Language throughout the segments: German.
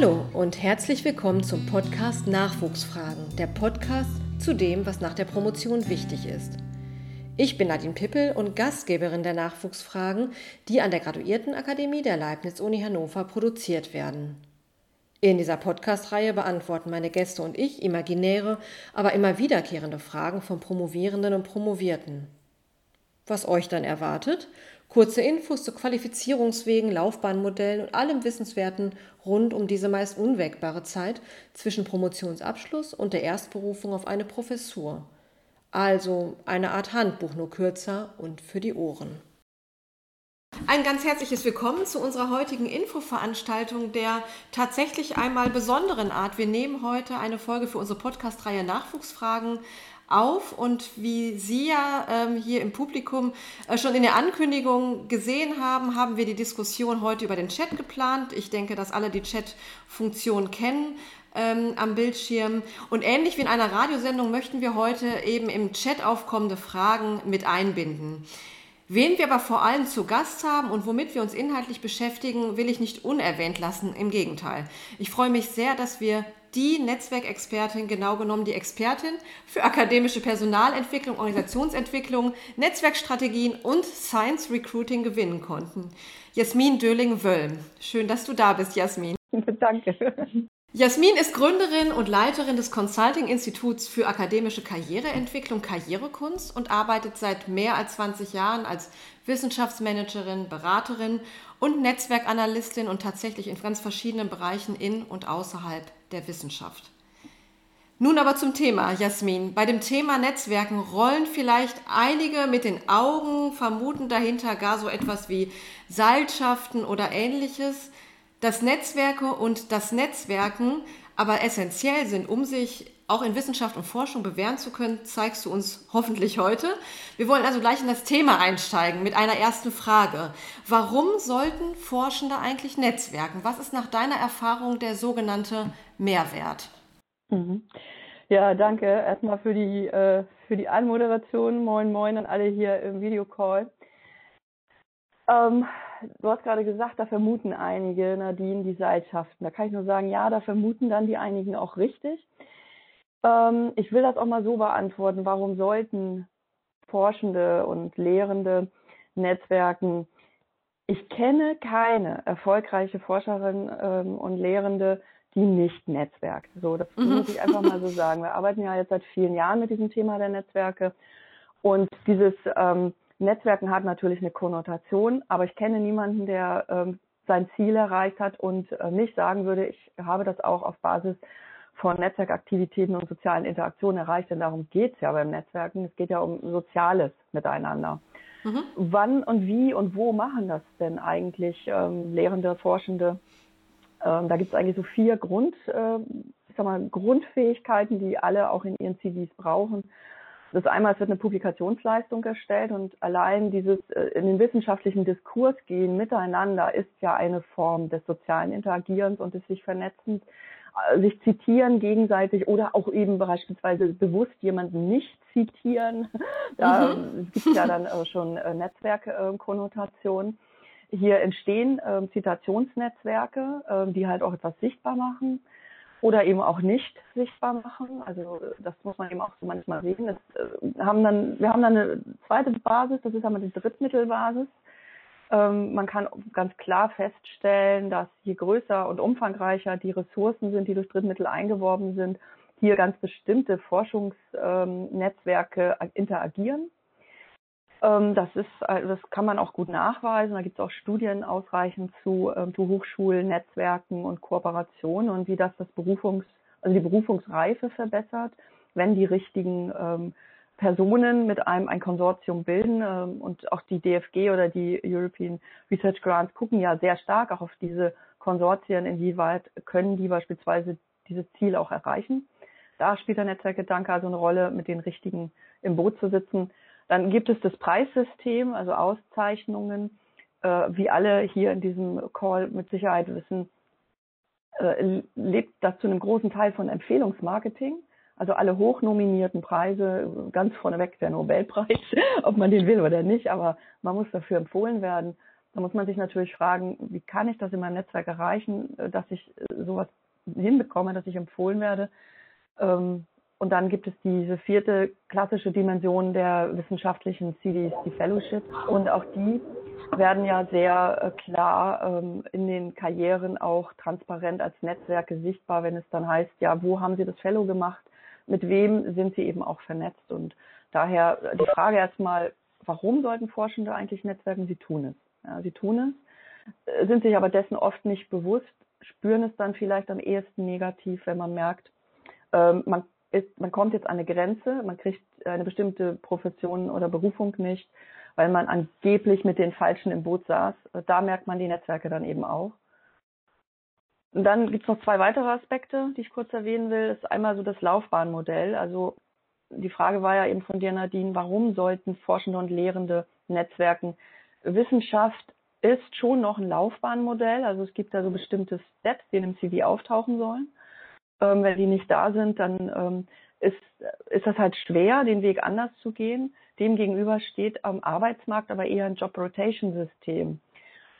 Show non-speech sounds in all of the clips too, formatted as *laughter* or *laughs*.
Hallo und herzlich willkommen zum Podcast Nachwuchsfragen, der Podcast zu dem, was nach der Promotion wichtig ist. Ich bin Nadine Pippel und Gastgeberin der Nachwuchsfragen, die an der Graduiertenakademie der Leibniz-Uni Hannover produziert werden. In dieser Podcast-Reihe beantworten meine Gäste und ich imaginäre, aber immer wiederkehrende Fragen von Promovierenden und Promovierten. Was euch dann erwartet? Kurze Infos zu Qualifizierungswegen, Laufbahnmodellen und allem Wissenswerten rund um diese meist unwägbare Zeit zwischen Promotionsabschluss und der Erstberufung auf eine Professur. Also eine Art Handbuch, nur kürzer und für die Ohren. Ein ganz herzliches Willkommen zu unserer heutigen Infoveranstaltung der tatsächlich einmal besonderen Art. Wir nehmen heute eine Folge für unsere Podcast-Reihe Nachwuchsfragen auf und wie Sie ja ähm, hier im Publikum äh, schon in der Ankündigung gesehen haben, haben wir die Diskussion heute über den Chat geplant. Ich denke, dass alle die Chat-Funktion kennen. Ähm, am Bildschirm. Und ähnlich wie in einer Radiosendung möchten wir heute eben im Chat aufkommende Fragen mit einbinden. Wen wir aber vor allem zu Gast haben und womit wir uns inhaltlich beschäftigen, will ich nicht unerwähnt lassen. Im Gegenteil. Ich freue mich sehr, dass wir die Netzwerkexpertin, genau genommen die Expertin für akademische Personalentwicklung, Organisationsentwicklung, Netzwerkstrategien und Science Recruiting gewinnen konnten. Jasmin Döling-Wöllm. Schön, dass du da bist, Jasmin. *laughs* Danke. Jasmin ist Gründerin und Leiterin des Consulting-Instituts für akademische Karriereentwicklung Karrierekunst und arbeitet seit mehr als 20 Jahren als Wissenschaftsmanagerin, Beraterin und Netzwerkanalystin und tatsächlich in ganz verschiedenen Bereichen in und außerhalb der Wissenschaft. Nun aber zum Thema, Jasmin. Bei dem Thema Netzwerken rollen vielleicht einige mit den Augen, vermuten dahinter gar so etwas wie Seilschaften oder ähnliches dass Netzwerke und das Netzwerken aber essentiell sind, um sich auch in Wissenschaft und Forschung bewähren zu können, zeigst du uns hoffentlich heute. Wir wollen also gleich in das Thema einsteigen mit einer ersten Frage. Warum sollten Forschende eigentlich Netzwerken? Was ist nach deiner Erfahrung der sogenannte Mehrwert? Mhm. Ja, danke erstmal für die, äh, für die Anmoderation. Moin, moin an alle hier im Videocall. Ähm, du hast gerade gesagt, da vermuten einige, Nadine, die Seilschaften. Da kann ich nur sagen, ja, da vermuten dann die einigen auch richtig. Ähm, ich will das auch mal so beantworten. Warum sollten Forschende und Lehrende Netzwerken? Ich kenne keine erfolgreiche Forscherin ähm, und Lehrende, die nicht netzwerkt. So, das mhm. muss ich einfach mal so sagen. Wir arbeiten ja jetzt seit vielen Jahren mit diesem Thema der Netzwerke und dieses ähm, Netzwerken hat natürlich eine Konnotation, aber ich kenne niemanden, der ähm, sein Ziel erreicht hat und äh, nicht sagen würde, ich habe das auch auf Basis von Netzwerkaktivitäten und sozialen Interaktionen erreicht, denn darum geht es ja beim Netzwerken. Es geht ja um Soziales miteinander. Mhm. Wann und wie und wo machen das denn eigentlich ähm, Lehrende, Forschende? Ähm, da gibt es eigentlich so vier Grund, äh, ich sag mal, Grundfähigkeiten, die alle auch in ihren CVs brauchen. Das einmal, es wird eine Publikationsleistung erstellt und allein dieses äh, in den wissenschaftlichen Diskurs gehen miteinander ist ja eine Form des sozialen Interagierens und des sich Vernetzens, äh, sich zitieren gegenseitig oder auch eben beispielsweise bewusst jemanden nicht zitieren. *laughs* Da mhm. gibt es ja dann *laughs* äh, schon Netzwerkkonnotationen. Hier entstehen Zitationsnetzwerke, die halt auch etwas sichtbar machen oder eben auch nicht sichtbar machen. Also das muss man eben auch so manchmal sehen. Das, äh, haben dann, wir haben dann eine zweite Basis, das ist einmal die Drittmittelbasis. Ähm, man kann ganz klar feststellen, dass je größer und umfangreicher die Ressourcen sind, die durch Drittmittel eingeworben sind, hier ganz bestimmte Forschungsnetzwerke ähm, interagieren. Ähm, das ist, äh, das kann man auch gut nachweisen. Da gibt es auch Studien ausreichend zu, ähm, zu Hochschulen, Netzwerken und Kooperationen und wie das das Berufungs, also die Berufungsreife verbessert, wenn die richtigen ähm, Personen mit einem ein Konsortium bilden und auch die DFG oder die European Research Grants gucken ja sehr stark auch auf diese Konsortien, inwieweit können die beispielsweise dieses Ziel auch erreichen. Da spielt der Netzwerkgedanke also eine Rolle, mit den richtigen im Boot zu sitzen. Dann gibt es das Preissystem, also Auszeichnungen. Äh, wie alle hier in diesem Call mit Sicherheit wissen, äh, lebt das zu einem großen Teil von Empfehlungsmarketing. Also alle hochnominierten Preise, ganz vorneweg der Nobelpreis, *laughs* ob man den will oder nicht, aber man muss dafür empfohlen werden. Da muss man sich natürlich fragen, wie kann ich das in meinem Netzwerk erreichen, äh, dass ich äh, sowas hinbekomme, dass ich empfohlen werde. Ähm, und dann gibt es diese vierte klassische Dimension der wissenschaftlichen CDs, die Fellowships. Und auch die werden ja sehr äh, klar ähm, in den Karrieren auch transparent als Netzwerke sichtbar, wenn es dann heißt, ja, wo haben Sie das Fellow gemacht? Mit wem sind Sie eben auch vernetzt? Und daher die Frage erstmal, warum sollten Forschende eigentlich netzwerken? Sie tun es. Ja, sie tun es, äh, sind sich aber dessen oft nicht bewusst, spüren es dann vielleicht am ehesten negativ, wenn man merkt, ähm, man, ist, man kommt jetzt an eine Grenze, man kriegt eine bestimmte Profession oder Berufung nicht, weil man angeblich mit den Falschen im Boot saß. Da merkt man die Netzwerke dann eben auch. Und dann gibt es noch zwei weitere Aspekte, die ich kurz erwähnen will. Das ist einmal so das Laufbahnmodell. Also die Frage war ja eben von dir, Nadine, warum sollten Forschende und Lehrende Netzwerken? Wissenschaft ist schon noch ein Laufbahnmodell. Also es gibt da so bestimmte Steps, die in einem CV auftauchen sollen. Ähm, wenn die nicht da sind, dann ähm, ist, ist das halt schwer, den Weg anders zu gehen. Demgegenüber steht am Arbeitsmarkt aber eher ein Job Rotation System.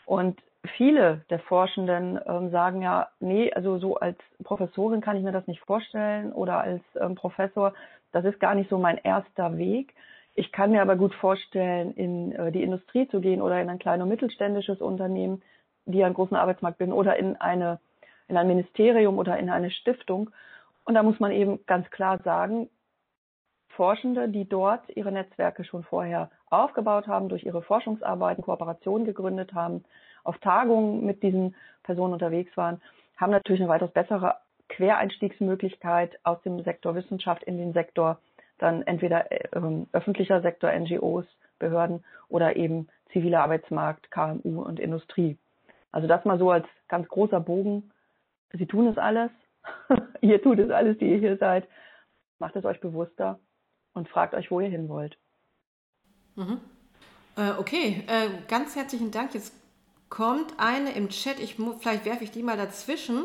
Und viele der Forschenden ähm, sagen ja, nee, also so als Professorin kann ich mir das nicht vorstellen oder als ähm, Professor, das ist gar nicht so mein erster Weg. Ich kann mir aber gut vorstellen, in äh, die Industrie zu gehen oder in ein kleines mittelständisches Unternehmen, die einen großen Arbeitsmarkt bin, oder in eine in ein Ministerium oder in eine Stiftung. Und da muss man eben ganz klar sagen, Forschende, die dort ihre Netzwerke schon vorher aufgebaut haben, durch ihre Forschungsarbeiten Kooperationen gegründet haben, auf Tagungen mit diesen Personen unterwegs waren, haben natürlich eine weitaus bessere Quereinstiegsmöglichkeit aus dem Sektor Wissenschaft in den Sektor dann entweder äh, öffentlicher Sektor, NGOs, Behörden oder eben ziviler Arbeitsmarkt, KMU und Industrie. Also das mal so als ganz großer Bogen. Sie tun es alles. *laughs* ihr tut es alles, die ihr hier seid. Macht es euch bewusster und fragt euch, wo ihr hin wollt. Mhm. Äh, okay, äh, ganz herzlichen Dank. Jetzt kommt eine im Chat. Ich, vielleicht werfe ich die mal dazwischen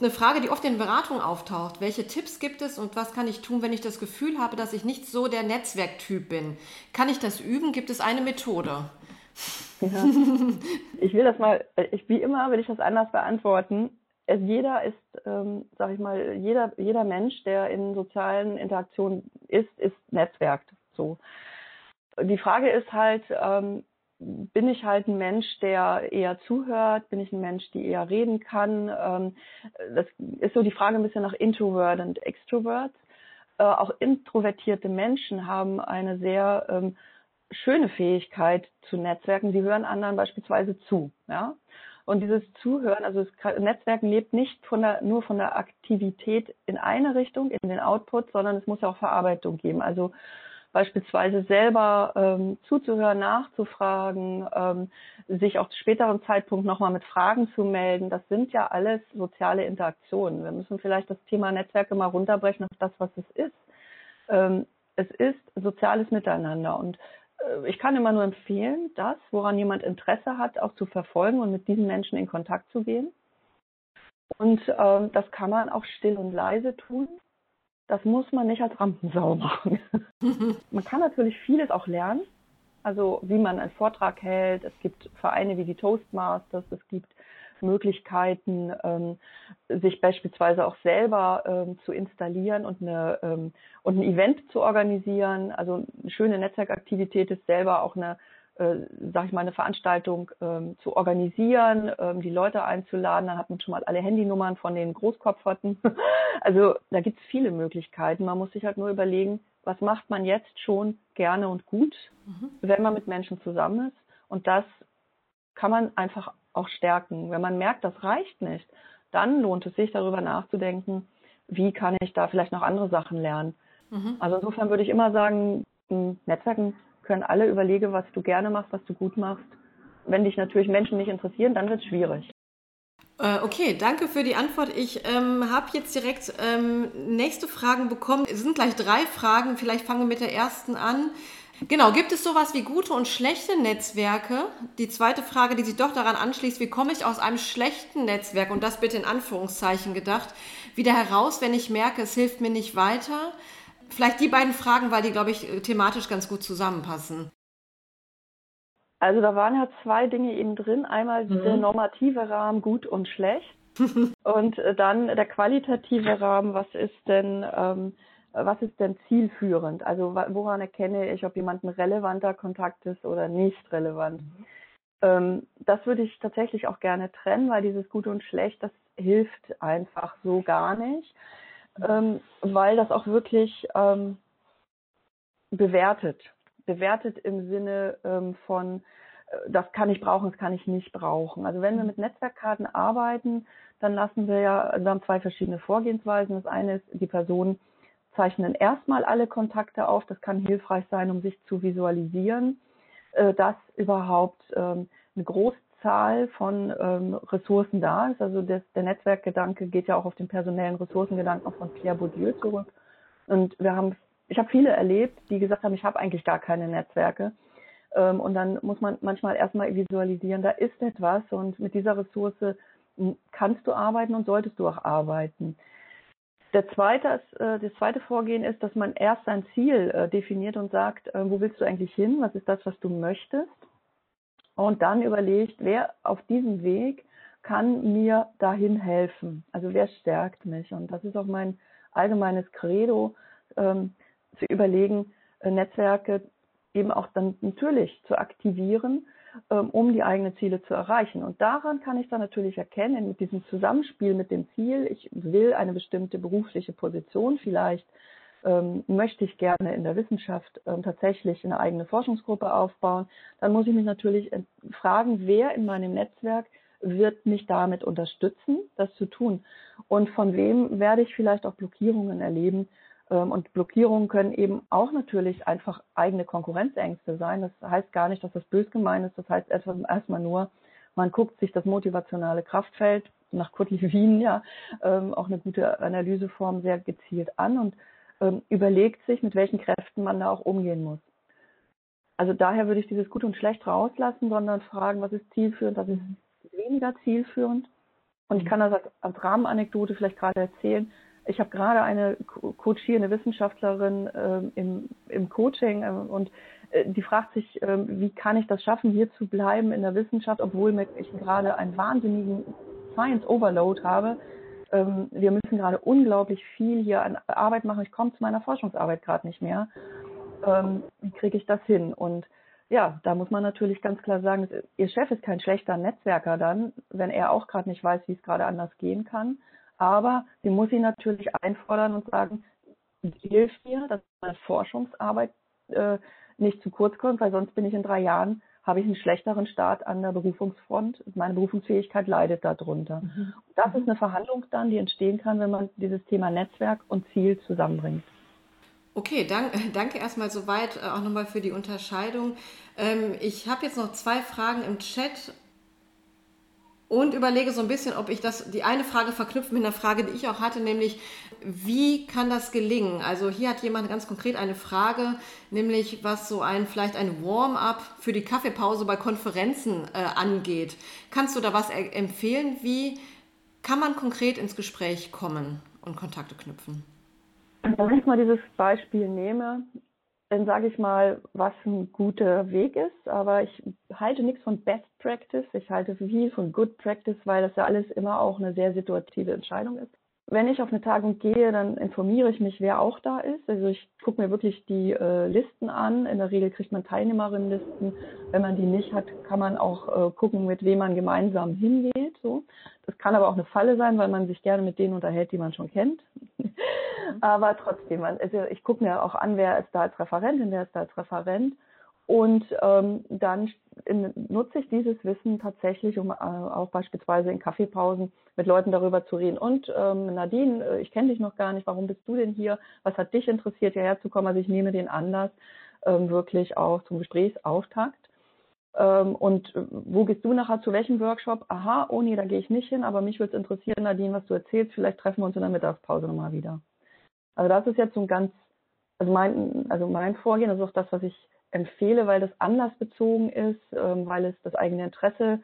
eine Frage, die oft in Beratungen auftaucht. Welche Tipps gibt es und was kann ich tun, wenn ich das Gefühl habe, dass ich nicht so der Netzwerktyp bin? Kann ich das üben? Gibt es eine Methode? Ja. Ich will das mal, ich, wie immer will ich das anders beantworten. Es, jeder ist, ähm, sag ich mal, jeder, jeder Mensch, der in sozialen Interaktionen ist, ist netzwerkt. So. Die Frage ist halt, ähm, bin ich halt ein Mensch, der eher zuhört? Bin ich ein Mensch, die eher reden kann? Ähm, das ist so die Frage ein bisschen nach Introvert und Extrovert. Äh, auch introvertierte Menschen haben eine sehr ähm, schöne Fähigkeit zu Netzwerken. Sie hören anderen beispielsweise zu. Ja? Und dieses Zuhören, also das Netzwerken lebt nicht von der, nur von der Aktivität in eine Richtung, in den Output, sondern es muss ja auch Verarbeitung geben. Also beispielsweise selber ähm, zuzuhören, nachzufragen, ähm, sich auch zu späteren Zeitpunkt nochmal mit Fragen zu melden. Das sind ja alles soziale Interaktionen. Wir müssen vielleicht das Thema Netzwerke mal runterbrechen auf das, was es ist. Ähm, es ist soziales Miteinander und ich kann immer nur empfehlen, das, woran jemand Interesse hat, auch zu verfolgen und mit diesen Menschen in Kontakt zu gehen. Und ähm, das kann man auch still und leise tun. Das muss man nicht als Rampensau *laughs* machen. *laughs* man kann natürlich vieles auch lernen. Also wie man einen Vortrag hält. Es gibt Vereine wie die Toastmasters. Es gibt Möglichkeiten, ähm, sich beispielsweise auch selber ähm, zu installieren und, eine, ähm, und ein Event zu organisieren. Also eine schöne Netzwerkaktivität ist selber auch eine äh, sag ich mal, eine Veranstaltung ähm, zu organisieren, ähm, die Leute einzuladen. Dann hat man schon mal alle Handynummern von den Großkopferten. *laughs* also da gibt es viele Möglichkeiten. Man muss sich halt nur überlegen, was macht man jetzt schon gerne und gut, mhm. wenn man mit Menschen zusammen ist. Und das kann man einfach auch stärken. Wenn man merkt, das reicht nicht, dann lohnt es sich, darüber nachzudenken, wie kann ich da vielleicht noch andere Sachen lernen. Mhm. Also insofern würde ich immer sagen, Netzwerken können alle überlegen, was du gerne machst, was du gut machst. Wenn dich natürlich Menschen nicht interessieren, dann wird es schwierig. Äh, okay, danke für die Antwort. Ich ähm, habe jetzt direkt ähm, nächste Fragen bekommen. Es sind gleich drei Fragen. Vielleicht fangen wir mit der ersten an. Genau, gibt es sowas wie gute und schlechte Netzwerke? Die zweite Frage, die sich doch daran anschließt, wie komme ich aus einem schlechten Netzwerk, und das bitte in Anführungszeichen gedacht, wieder heraus, wenn ich merke, es hilft mir nicht weiter? Vielleicht die beiden Fragen, weil die, glaube ich, thematisch ganz gut zusammenpassen. Also da waren ja zwei Dinge eben drin. Einmal mhm. der normative Rahmen gut und schlecht *laughs* und äh, dann der qualitative Rahmen, was ist denn, ähm, was ist denn zielführend? Also woran erkenne ich, ob jemand ein relevanter Kontakt ist oder nicht relevant? Mhm. Ähm, das würde ich tatsächlich auch gerne trennen, weil dieses gut und schlecht, das hilft einfach so gar nicht, ähm, weil das auch wirklich ähm, bewertet. Bewertet im Sinne ähm, von, äh, das kann ich brauchen, das kann ich nicht brauchen. Also wenn wir mit Netzwerkkarten arbeiten, dann lassen wir ja, wir haben zwei verschiedene Vorgehensweisen. Das eine ist, die Personen zeichnen erstmal alle Kontakte auf. Das kann hilfreich sein, um sich zu visualisieren, äh, dass überhaupt ähm, eine Großzahl von ähm, Ressourcen da ist. Also der Netzwerkgedanke geht ja auch auf den personellen Ressourcengedanken von Pierre Bourdieu zurück. Und wir haben ich habe viele erlebt, die gesagt haben, ich habe eigentlich gar keine Netzwerke. Ähm, und dann muss man manchmal erstmal visualisieren, da ist etwas und mit dieser Ressource hm, kannst du arbeiten und solltest du auch arbeiten. Der zweite, äh, das zweite Vorgehen ist, dass man erst sein Ziel äh, definiert und sagt, äh, wo willst du eigentlich hin? Was ist das, was du möchtest? Und dann überlegt, wer auf diesem Weg kann mir dahin helfen? Also wer stärkt mich? Und das ist auch mein allgemeines Credo. Ähm, zu überlegen, Netzwerke eben auch dann natürlich zu aktivieren, um die eigenen Ziele zu erreichen. Und daran kann ich dann natürlich erkennen, mit diesem Zusammenspiel mit dem Ziel, ich will eine bestimmte berufliche Position, vielleicht ähm, möchte ich gerne in der Wissenschaft ähm, tatsächlich eine eigene Forschungsgruppe aufbauen, dann muss ich mich natürlich fragen, wer in meinem Netzwerk wird mich damit unterstützen, das zu tun? Und von wem werde ich vielleicht auch Blockierungen erleben, ähm, und Blockierungen können eben auch natürlich einfach eigene Konkurrenzängste sein. Das heißt gar nicht, dass das bös gemeint ist. Das heißt erstmal nur, man guckt sich das motivationale Kraftfeld nach Kurt Lewin ja ähm, auch eine gute Analyseform sehr gezielt an und ähm, überlegt sich, mit welchen Kräften man da auch umgehen muss. Also daher würde ich dieses Gut und Schlecht rauslassen, sondern fragen, was ist zielführend, was ist weniger zielführend. Und ich kann das als, als Rahmenanekdote vielleicht gerade erzählen. Ich habe gerade eine Coachie, eine Wissenschaftlerin äh, im, im Coaching äh, und äh, die fragt sich, ähm, wie kann ich das schaffen, hier zu bleiben in der Wissenschaft, obwohl ich gerade einen wahnsinnigen Science Overload habe. Ähm, wir müssen gerade unglaublich viel hier an Arbeit machen. Ich komme zu meiner Forschungsarbeit gerade nicht mehr. Ähm, wie kriege ich das hin? Und ja, da muss man natürlich ganz klar sagen, Ihr Chef ist kein schlechter Netzwerker dann, wenn er auch gerade nicht weiß, wie es gerade anders gehen kann. Aber sie muss ihn natürlich einfordern und sagen, hilf mir, dass meine Forschungsarbeit äh, nicht zu kurz kommt, weil sonst bin ich in drei Jahren, habe ich einen schlechteren Start an der Berufungsfront. Meine Berufungsfähigkeit leidet darunter. Mhm. Das ist eine Verhandlung dann, die entstehen kann, wenn man dieses Thema Netzwerk und Ziel zusammenbringt. Okay, dank, danke erstmal soweit äh, auch nochmal für die Unterscheidung. Ähm, ich habe jetzt noch zwei Fragen im Chat und überlege so ein bisschen, ob ich das, die eine Frage verknüpft mit einer Frage, die ich auch hatte, nämlich, wie kann das gelingen? Also hier hat jemand ganz konkret eine Frage, nämlich was so ein, vielleicht ein Warm-up für die Kaffeepause bei Konferenzen äh, angeht. Kannst du da was empfehlen? Wie kann man konkret ins Gespräch kommen und Kontakte knüpfen? Wenn ich mal dieses Beispiel nehme, dann sage ich mal, was ein guter Weg ist. Aber ich halte nichts von Best Practice. Ich halte viel von Good Practice, weil das ja alles immer auch eine sehr situative Entscheidung ist. Wenn ich auf eine Tagung gehe, dann informiere ich mich, wer auch da ist. Also ich gucke mir wirklich die äh, Listen an. In der Regel kriegt man Teilnehmerinnenlisten. Wenn man die nicht hat, kann man auch äh, gucken, mit wem man gemeinsam hingeht. So. Das kann aber auch eine Falle sein, weil man sich gerne mit denen unterhält, die man schon kennt. *laughs* Aber trotzdem, also ich gucke mir auch an, wer ist da als Referentin, wer ist da als Referent. Und ähm, dann in, nutze ich dieses Wissen tatsächlich, um äh, auch beispielsweise in Kaffeepausen mit Leuten darüber zu reden. Und ähm, Nadine, äh, ich kenne dich noch gar nicht, warum bist du denn hier? Was hat dich interessiert, hierher zu kommen? Also ich nehme den Anlass ähm, wirklich auch zum Gesprächsauftakt. Ähm, und äh, wo gehst du nachher zu welchem Workshop? Aha, oh nee, da gehe ich nicht hin, aber mich würde es interessieren, Nadine, was du erzählst. Vielleicht treffen wir uns in der Mittagspause nochmal wieder. Also das ist jetzt so ein ganz, also mein, also mein Vorgehen, das ist auch das, was ich empfehle, weil das anlassbezogen ist, ähm, weil es das eigene Interesse,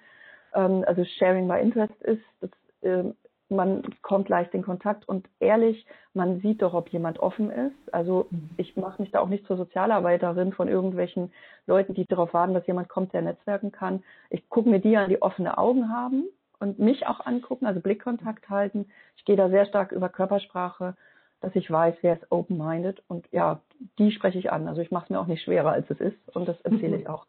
ähm, also Sharing by Interest ist. Das ähm, man kommt leicht in Kontakt und ehrlich, man sieht doch, ob jemand offen ist. Also mhm. ich mache mich da auch nicht zur Sozialarbeiterin von irgendwelchen Leuten, die darauf warten, dass jemand kommt, der netzwerken kann. Ich gucke mir die an, die offene Augen haben und mich auch angucken, also Blickkontakt halten. Ich gehe da sehr stark über Körpersprache, dass ich weiß, wer ist open-minded und ja, die spreche ich an. Also ich mache es mir auch nicht schwerer, als es ist und das empfehle ich *laughs* auch.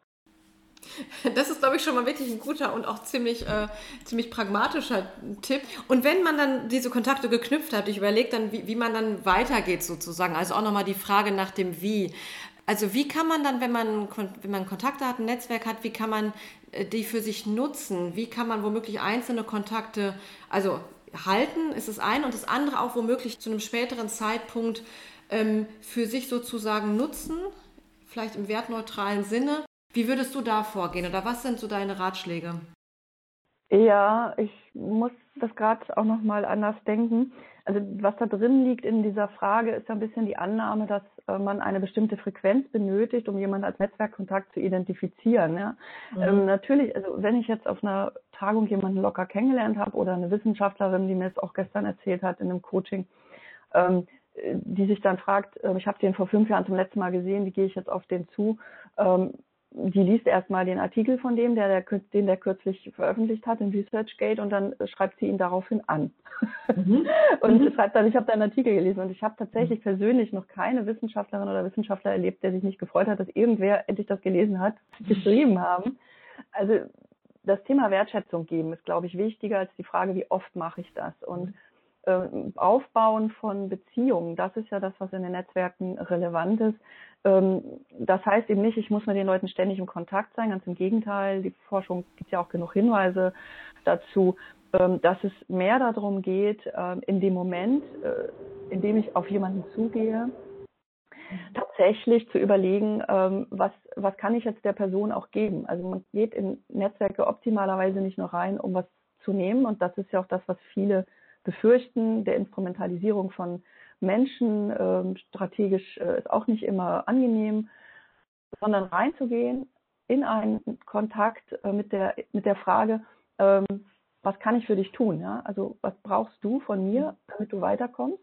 Das ist, glaube ich, schon mal wirklich ein guter und auch ziemlich, äh, ziemlich pragmatischer Tipp. Und wenn man dann diese Kontakte geknüpft hat, ich überlege dann, wie, wie man dann weitergeht sozusagen. Also auch nochmal die Frage nach dem Wie. Also wie kann man dann, wenn man, wenn man Kontakte hat, ein Netzwerk hat, wie kann man äh, die für sich nutzen? Wie kann man womöglich einzelne Kontakte, also halten, ist das eine, und das andere auch womöglich zu einem späteren Zeitpunkt ähm, für sich sozusagen nutzen, vielleicht im wertneutralen Sinne. Wie würdest du da vorgehen oder was sind so deine Ratschläge? Ja, ich muss das gerade auch nochmal anders denken. Also was da drin liegt in dieser Frage, ist ja ein bisschen die Annahme, dass äh, man eine bestimmte Frequenz benötigt, um jemanden als Netzwerkkontakt zu identifizieren. Ja? Mhm. Ähm, natürlich, also wenn ich jetzt auf einer Tagung jemanden locker kennengelernt habe oder eine Wissenschaftlerin, die mir es auch gestern erzählt hat in einem Coaching, ähm, die sich dann fragt, äh, ich habe den vor fünf Jahren zum letzten Mal gesehen, wie gehe ich jetzt auf den zu? Ähm, die liest erstmal den Artikel von dem, der, der, den der kürzlich veröffentlicht hat in ResearchGate und dann schreibt sie ihn daraufhin an. Mhm. *laughs* und mhm. schreibt dann, ich habe deinen Artikel gelesen und ich habe tatsächlich mhm. persönlich noch keine Wissenschaftlerin oder Wissenschaftler erlebt, der sich nicht gefreut hat, dass irgendwer endlich das gelesen hat, geschrieben haben. Also das Thema Wertschätzung geben ist, glaube ich, wichtiger als die Frage, wie oft mache ich das. Und Aufbauen von Beziehungen, das ist ja das, was in den Netzwerken relevant ist. Ähm, das heißt eben nicht, ich muss mit den Leuten ständig im Kontakt sein, ganz im Gegenteil. Die Forschung gibt ja auch genug Hinweise dazu, ähm, dass es mehr darum geht, ähm, in dem Moment, äh, in dem ich auf jemanden zugehe, tatsächlich zu überlegen, was, was kann ich jetzt der Person auch geben. Also man geht in Netzwerke optimalerweise nicht nur rein, um was zu nehmen. Und das ist ja auch das, was viele befürchten, der Instrumentalisierung von Menschen ähm, strategisch äh, ist auch nicht immer angenehm, sondern reinzugehen in einen Kontakt äh, mit der mit der Frage, ähm, was kann ich für dich tun? Ja? Also was brauchst du von mir, damit du weiterkommst?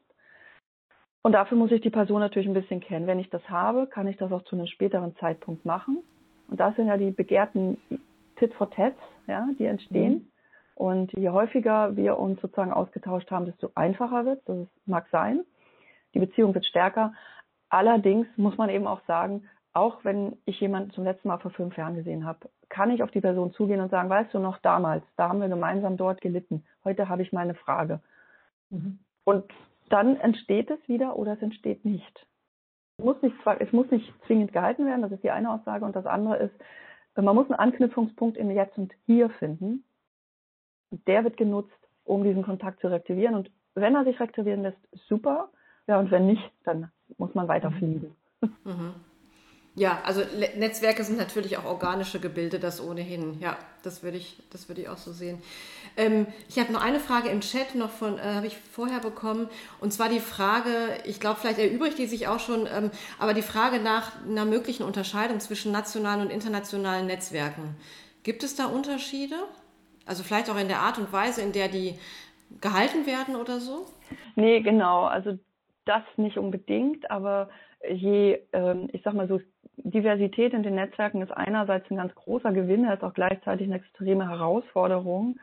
Und dafür muss ich die Person natürlich ein bisschen kennen. Wenn ich das habe, kann ich das auch zu einem späteren Zeitpunkt machen. Und das sind ja die begehrten Tit for Tats, ja, die entstehen. Mhm. Und je häufiger wir uns sozusagen ausgetauscht haben, desto einfacher wird Das mag sein die Beziehung wird stärker. Allerdings muss man eben auch sagen, auch wenn ich jemanden zum letzten Mal vor fünf Jahren gesehen habe, kann ich auf die Person zugehen und sagen, weißt du noch damals, da haben wir gemeinsam dort gelitten. Heute habe ich mal eine Frage. Mhm. Und dann entsteht es wieder oder es entsteht nicht. Es muss nicht, es muss nicht zwingend gehalten werden, das ist die eine Aussage. Und das andere ist, man muss einen Anknüpfungspunkt im Jetzt und Hier finden. Der wird genutzt, um diesen Kontakt zu reaktivieren. Und wenn er sich reaktivieren lässt, super. Ja, und wenn nicht, dann muss man weiter fliegen. *laughs* Mhm. Ja, also Netzwerke sind natürlich auch organische Gebilde, das ohnehin. Ja, das würde ich, das würde ich auch so sehen. Ähm, ich habe noch eine Frage im Chat noch von, äh, habe ich vorher bekommen, und zwar die Frage, ich glaube, vielleicht erübrigt die sich auch schon, ähm, aber die Frage nach einer möglichen Unterscheidung zwischen nationalen und internationalen Netzwerken. Gibt es da Unterschiede? Also vielleicht auch in der Art und Weise, in der die gehalten werden oder so? Nee, genau. Also das nicht unbedingt, aber je, ähm, ich sag mal so, Diversität in den Netzwerken ist einerseits ein ganz großer Gewinn, ist auch gleichzeitig eine extreme Herausforderung.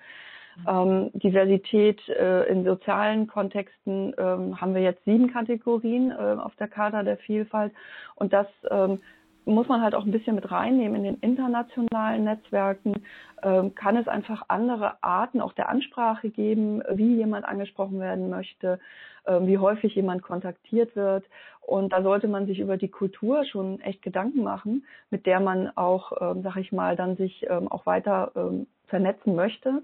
Ähm, Diversität äh, in sozialen Kontexten ähm, haben wir jetzt sieben Kategorien äh, auf der Charta der Vielfalt und das ähm, muss man halt auch ein bisschen mit reinnehmen. In den internationalen Netzwerken ähm, kann es einfach andere Arten auch der Ansprache geben, wie jemand angesprochen werden möchte, ähm, wie häufig jemand kontaktiert wird. Und da sollte man sich über die Kultur schon echt Gedanken machen, mit der man auch, ähm, sag ich mal, dann sich auch weiter vernetzen möchte.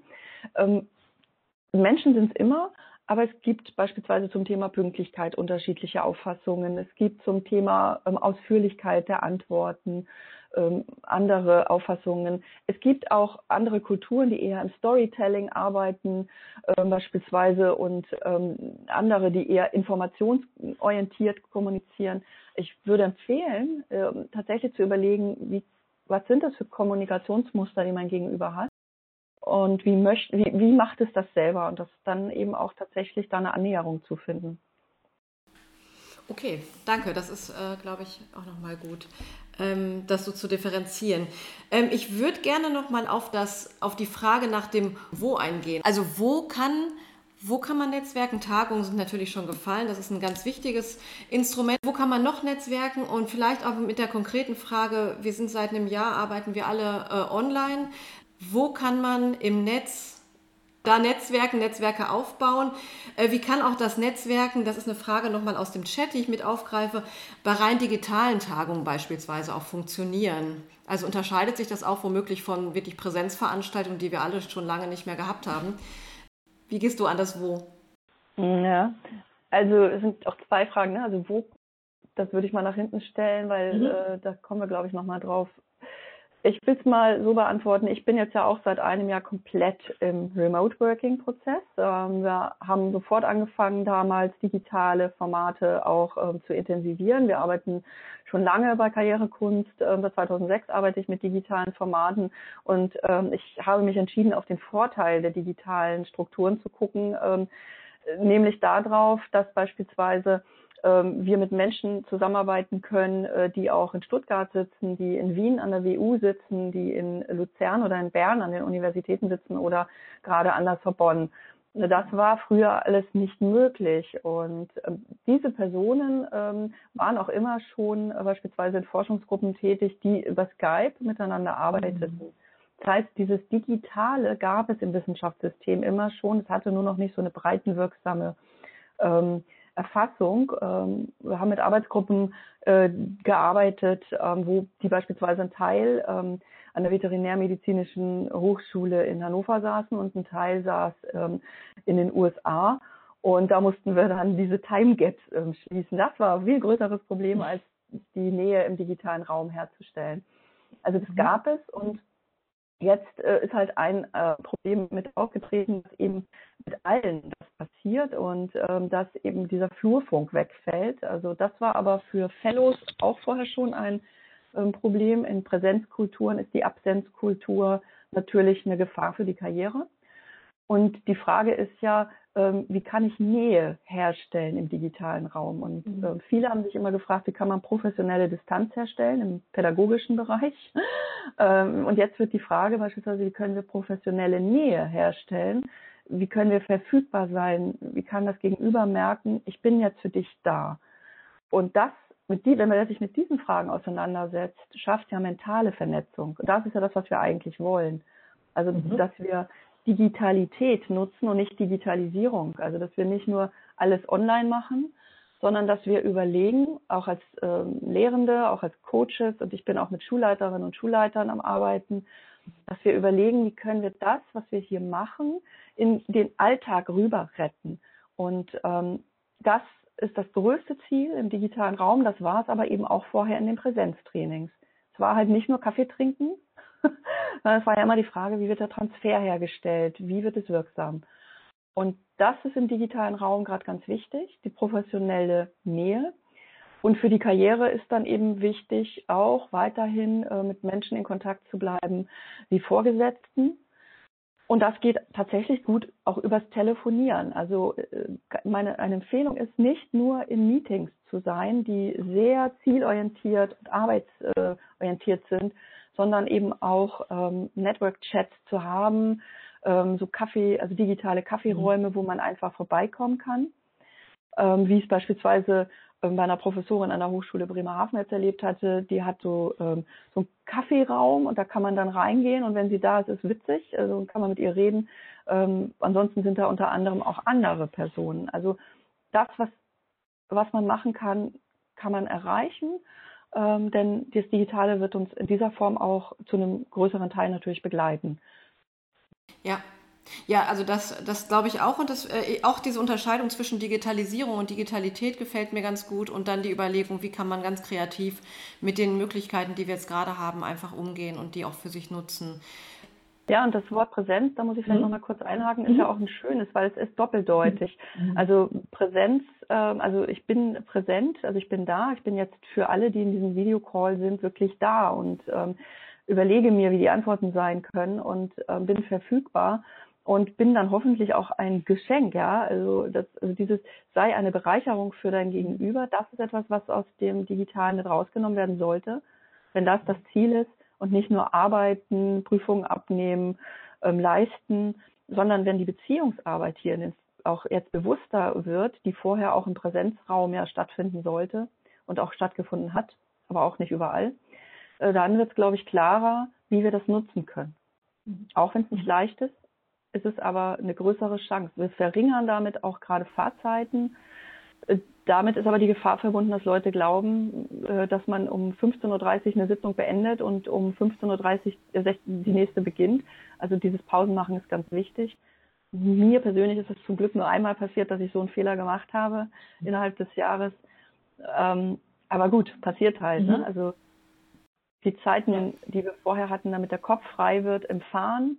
Menschen sind es immer, aber es gibt beispielsweise zum Thema Pünktlichkeit unterschiedliche Auffassungen. Es gibt zum Thema ähm, Ausführlichkeit der Antworten ähm, andere Auffassungen. Es gibt auch andere Kulturen, die eher im Storytelling arbeiten, ähm, beispielsweise, und ähm, andere, die eher informationsorientiert kommunizieren. Ich würde empfehlen, ähm, tatsächlich zu überlegen, wie, was sind das für Kommunikationsmuster, die mein Gegenüber hat und wie, möcht, wie, wie macht es das selber und das dann eben auch tatsächlich da eine Annäherung zu finden. Okay, danke. Das ist, äh, glaube ich, auch nochmal gut, ähm, das so zu differenzieren. Ähm, ich würde gerne nochmal auf, auf die Frage nach dem Wo eingehen. Also wo kann, wo kann man netzwerken? Tagungen sind natürlich schon gefallen. Das ist ein ganz wichtiges Instrument. Wo kann man noch netzwerken? Und vielleicht auch mit der konkreten Frage, wir sind seit einem Jahr, arbeiten wir alle äh, online. Wo kann man im Netz da Netzwerken, Netzwerke aufbauen. Äh, wie kann auch das Netzwerken, das ist eine Frage nochmal aus dem Chat, die ich mit aufgreife, bei rein digitalen Tagungen beispielsweise auch funktionieren? Also unterscheidet sich das auch womöglich von wirklich Präsenzveranstaltungen, die wir alle schon lange nicht mehr gehabt haben? Wie gehst du an das Wo? Ja, also es sind auch zwei Fragen. Ne? Also wo, das würde ich mal nach hinten stellen, weil mhm. äh, da kommen wir, glaube ich, nochmal drauf. Ich will es mal so beantworten. Ich bin jetzt ja auch seit einem Jahr komplett im Remote Working Prozess. Ähm, wir haben sofort angefangen, damals digitale Formate auch ähm, zu intensivieren. Wir arbeiten schon lange bei Karrierekunst. Ähm, seit 2006 arbeite ich mit digitalen Formaten und ähm, ich habe mich entschieden, auf den Vorteil der digitalen Strukturen zu gucken, ähm, nämlich darauf, dass beispielsweise ähm, wir mit Menschen zusammenarbeiten können, äh, die auch in Stuttgart sitzen, die in Wien an der WU sitzen, die in Luzern oder in Bern an den Universitäten sitzen oder gerade an der Sorbonne. Das war früher alles nicht möglich. Und ähm, diese Personen ähm, waren auch immer schon äh, beispielsweise in Forschungsgruppen tätig, die über Skype miteinander arbeiteten. Mhm. Das heißt, dieses Digitale gab es im Wissenschaftssystem immer schon. Es hatte nur noch nicht so eine breitenwirksame ähm, Erfassung. Ähm, wir haben mit Arbeitsgruppen äh, gearbeitet, ähm, wo die beispielsweise ein Teil ähm, an der Veterinärmedizinischen Hochschule in Hannover saßen und ein Teil saß ähm, in den USA. Und da mussten wir dann diese Time Gaps ähm, schließen. Das war ein viel größeres Problem, als die Nähe im digitalen Raum herzustellen. Also das mhm. gab es und Jetzt äh, ist halt ein äh, Problem mit aufgetreten, dass eben mit allen das passiert und ähm, dass eben dieser Flurfunk wegfällt. Also das war aber für Fellows auch vorher schon ein ähm, Problem. In Präsenzkulturen ist die Absenzkultur natürlich eine Gefahr für die Karriere. Und die Frage ist ja, ähm, wie kann ich Nähe herstellen im digitalen Raum? Und mhm. äh, viele haben sich immer gefragt, wie kann man professionelle Distanz herstellen im pädagogischen Bereich? *laughs* Ähm, und jetzt wird die Frage beispielsweise, wie können wir professionelle Nähe herstellen? Wie können wir verfügbar sein? Wie kann das Gegenüber merken, ich bin jetzt für dich da? Und das mit die, wenn man sich mit diesen Fragen auseinandersetzt, schafft ja mentale Vernetzung. Und das ist ja das, was wir eigentlich wollen. Also, mhm. dass wir Digitalität nutzen und nicht Digitalisierung. Also dass wir nicht nur alles online machen, sondern dass wir überlegen, auch als ähm, Lehrende, auch als Coaches, und ich bin auch mit Schulleiterinnen und Schulleitern am Arbeiten, dass wir überlegen, wie können wir das, was wir hier machen, in den Alltag rüber retten. Und ähm, das ist das größte Ziel im digitalen Raum. Das war es aber eben auch vorher in den Präsenztrainings. Es war halt nicht nur Kaffee trinken, *laughs* es war ja immer die Frage, wie wird der Transfer hergestellt? Wie wird es wirksam? Und das ist im digitalen Raum gerade ganz wichtig, die professionelle Nähe. Und für die Karriere ist dann eben wichtig, auch weiterhin äh, mit Menschen in Kontakt zu bleiben, wie Vorgesetzten. Und das geht tatsächlich gut auch übers Telefonieren. Also äh, meine eine Empfehlung ist nicht nur in Meetings zu sein, die sehr zielorientiert und arbeitsorientiert sind, sondern eben auch ähm, Network-Chats zu haben, ähm, so Kaffee, also digitale Kaffeeräume, mhm. wo man einfach vorbeikommen kann, ähm, wie es beispielsweise ähm, bei einer Professorin an der Hochschule Bremerhaven jetzt erlebt hatte, die hat so, ähm, so einen Kaffeeraum und da kann man dann reingehen und wenn sie da ist, ist witzig, also kann man mit ihr reden. Ähm, ansonsten sind da unter anderem auch andere Personen. Also das, was, was man machen kann, kann man erreichen ähm, denn das Digitale wird uns in dieser Form auch zu einem größeren Teil natürlich begleiten. Ja, ja, also das, das glaube ich auch und das, äh, auch diese Unterscheidung zwischen Digitalisierung und Digitalität gefällt mir ganz gut und dann die Überlegung, wie kann man ganz kreativ mit den Möglichkeiten, die wir jetzt gerade haben, einfach umgehen und die auch für sich nutzen. Ja, und das Wort Präsenz, da muss ich vielleicht mhm. noch mal kurz einhaken, ist mhm. ja auch ein schönes, weil es ist doppeldeutig. Mhm. Also Präsenz, äh, also ich bin präsent, also ich bin da, ich bin jetzt für alle, die in diesem Videocall sind, wirklich da und ähm, überlege mir, wie die Antworten sein können und äh, bin verfügbar und bin dann hoffentlich auch ein Geschenk, ja. Also das, also dieses sei eine Bereicherung für dein Gegenüber, das ist etwas, was aus dem Digitalen rausgenommen werden sollte, wenn das das Ziel ist und nicht nur arbeiten, Prüfungen abnehmen, ähm, leisten, sondern wenn die Beziehungsarbeit hier auch jetzt bewusster wird, die vorher auch im Präsenzraum ja stattfinden sollte und auch stattgefunden hat, aber auch nicht überall, äh, dann wird es, glaube ich, klarer, wie wir das nutzen können. Mhm. Auch wenn es nicht leicht ist, ist es aber eine größere Chance. Wir verringern damit auch gerade Fahrzeiten. Äh, damit ist aber die Gefahr verbunden, dass Leute glauben, äh, dass man um 15.30 Uhr eine Sitzung beendet und um 15.30 Uhr die nächste beginnt. Also dieses Pausenmachen ist ganz wichtig. Mir persönlich ist es zum Glück nur einmal passiert, dass ich so einen Fehler gemacht habe innerhalb des Jahres. Ähm, aber gut, passiert halt. Ne? Mhm. Also die Zeiten, die wir vorher hatten, damit der Kopf frei wird im Fahren,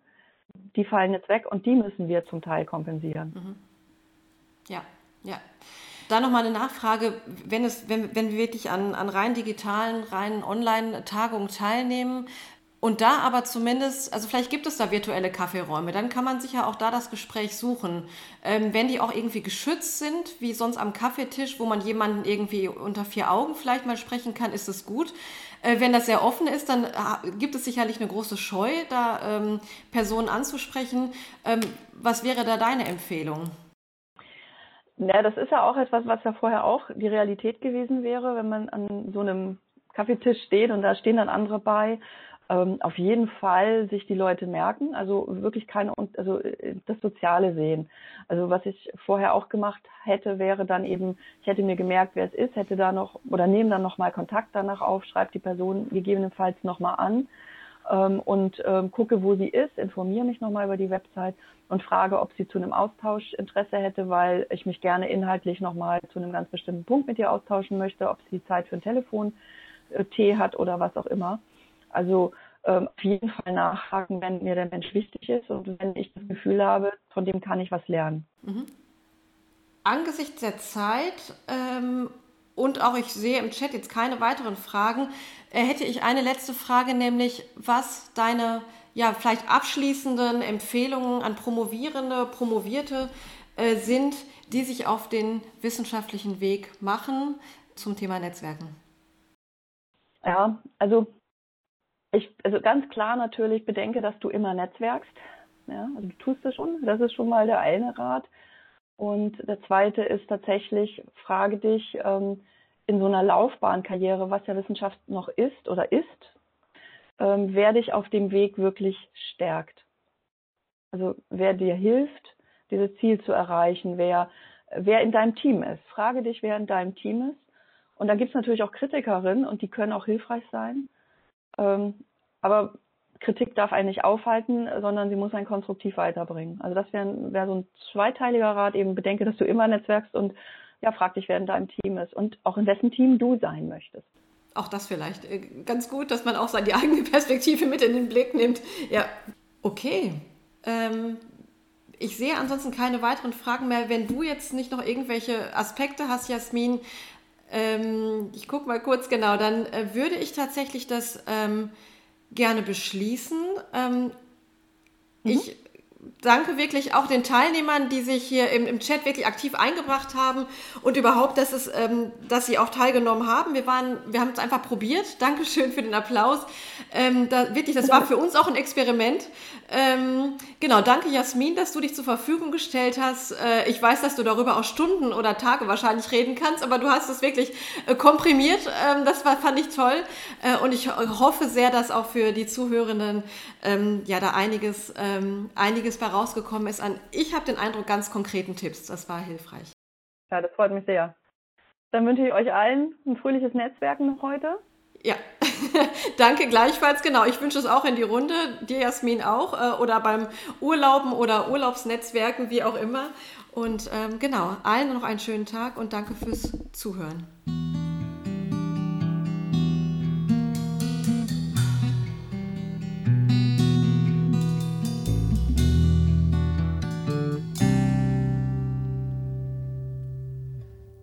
die fallen jetzt weg und die müssen wir zum Teil kompensieren. Mhm. Ja, ja. Da nochmal eine Nachfrage, wenn, es, wenn, wenn wir wirklich an, an rein digitalen, rein Online-Tagungen teilnehmen, und da aber zumindest, also vielleicht gibt es da virtuelle Kaffeeräume, dann kann man sich ja auch da das Gespräch suchen. Ähm, wenn die auch irgendwie geschützt sind, wie sonst am Kaffeetisch, wo man jemanden irgendwie unter vier Augen vielleicht mal sprechen kann, ist es gut. Äh, wenn das sehr offen ist, dann äh, gibt es sicherlich eine große Scheu, da ähm, Personen anzusprechen. Ähm, was wäre da deine Empfehlung? Ja, das ist ja auch etwas, was ja vorher auch die Realität gewesen wäre, wenn man an so einem Kaffeetisch steht und da stehen dann andere bei ähm, auf jeden Fall sich die Leute merken, also wirklich keine, also äh, das Soziale sehen. Also was ich vorher auch gemacht hätte, wäre dann eben, ich hätte mir gemerkt, wer es ist, hätte da noch oder nehme dann nochmal Kontakt danach auf, schreibe die Person gegebenenfalls nochmal an ähm, und ähm, gucke, wo sie ist, informiere mich nochmal über die Website und frage, ob sie zu einem Austausch Interesse hätte, weil ich mich gerne inhaltlich nochmal zu einem ganz bestimmten Punkt mit ihr austauschen möchte, ob sie Zeit für ein Telefon äh, hat oder was auch immer. Also ähm, auf jeden Fall nachhaken, wenn mir der Mensch wichtig ist und wenn ich das Gefühl habe, von dem kann ich was lernen. Mhm. Angesichts der Zeit ähm, und auch ich sehe im Chat jetzt keine weiteren Fragen, äh, hätte ich eine letzte Frage, nämlich was deine ja vielleicht abschließenden Empfehlungen an Promovierende, Promovierte äh, sind, die sich auf den wissenschaftlichen Weg machen zum Thema Netzwerken. Ja, also ich, also ganz klar natürlich bedenke, dass du immer netzwerkst. Ja, also du tust das schon. Das ist schon mal der eine Rat. Und der zweite ist tatsächlich, frage dich ähm, in so einer Laufbahnkarriere, was ja Wissenschaft noch ist oder ist, ähm, wer dich auf dem Weg wirklich stärkt. Also wer dir hilft, dieses Ziel zu erreichen, wer, wer in deinem Team ist. Frage dich, wer in deinem Team ist. Und dann gibt es natürlich auch Kritikerinnen und die können auch hilfreich sein. Ähm, aber Kritik darf einen nicht aufhalten, sondern sie muss einen konstruktiv weiterbringen. Also das wäre wär so ein zweiteiliger Rat, eben bedenke, dass du immer netzwerkst und ja, frag dich, wer in deinem Team ist und auch in wessen Team du sein möchtest. Auch das vielleicht äh, ganz gut, dass man auch seine eigene *laughs* Perspektive mit in den Blick nimmt. Ja, okay. Ähm, ich sehe ansonsten keine weiteren Fragen mehr. Wenn du jetzt nicht noch irgendwelche Aspekte hast, Jasmin, ähm, ich gucke mal kurz genau, dann äh, würde ich tatsächlich das ähm, gerne beschließen. Ähm, mhm. Ich danke wirklich auch den Teilnehmern, die sich hier im, im Chat wirklich aktiv eingebracht haben und überhaupt, dass, es, ähm, dass sie auch teilgenommen haben. Wir, wir haben es einfach probiert. Dankeschön für den Applaus. Ähm, da, wirklich, das war für uns auch ein Experiment. Ähm, genau, danke Jasmin, dass du dich zur Verfügung gestellt hast. Äh, ich weiß, dass du darüber auch Stunden oder Tage wahrscheinlich reden kannst, aber du hast es wirklich äh, komprimiert. Ähm, das war, fand ich toll. Äh, und ich hoffe sehr, dass auch für die Zuhörenden ähm, ja da einiges, ähm, einiges bei rausgekommen ist an, ich habe den Eindruck, ganz konkreten Tipps. Das war hilfreich. Ja, das freut mich sehr. Dann wünsche ich euch allen ein fröhliches Netzwerken noch heute. Ja, *laughs* danke gleichfalls. Genau, ich wünsche es auch in die Runde, dir Jasmin auch, äh, oder beim Urlauben oder Urlaubsnetzwerken, wie auch immer. Und ähm, genau, allen noch einen schönen Tag und danke fürs Zuhören.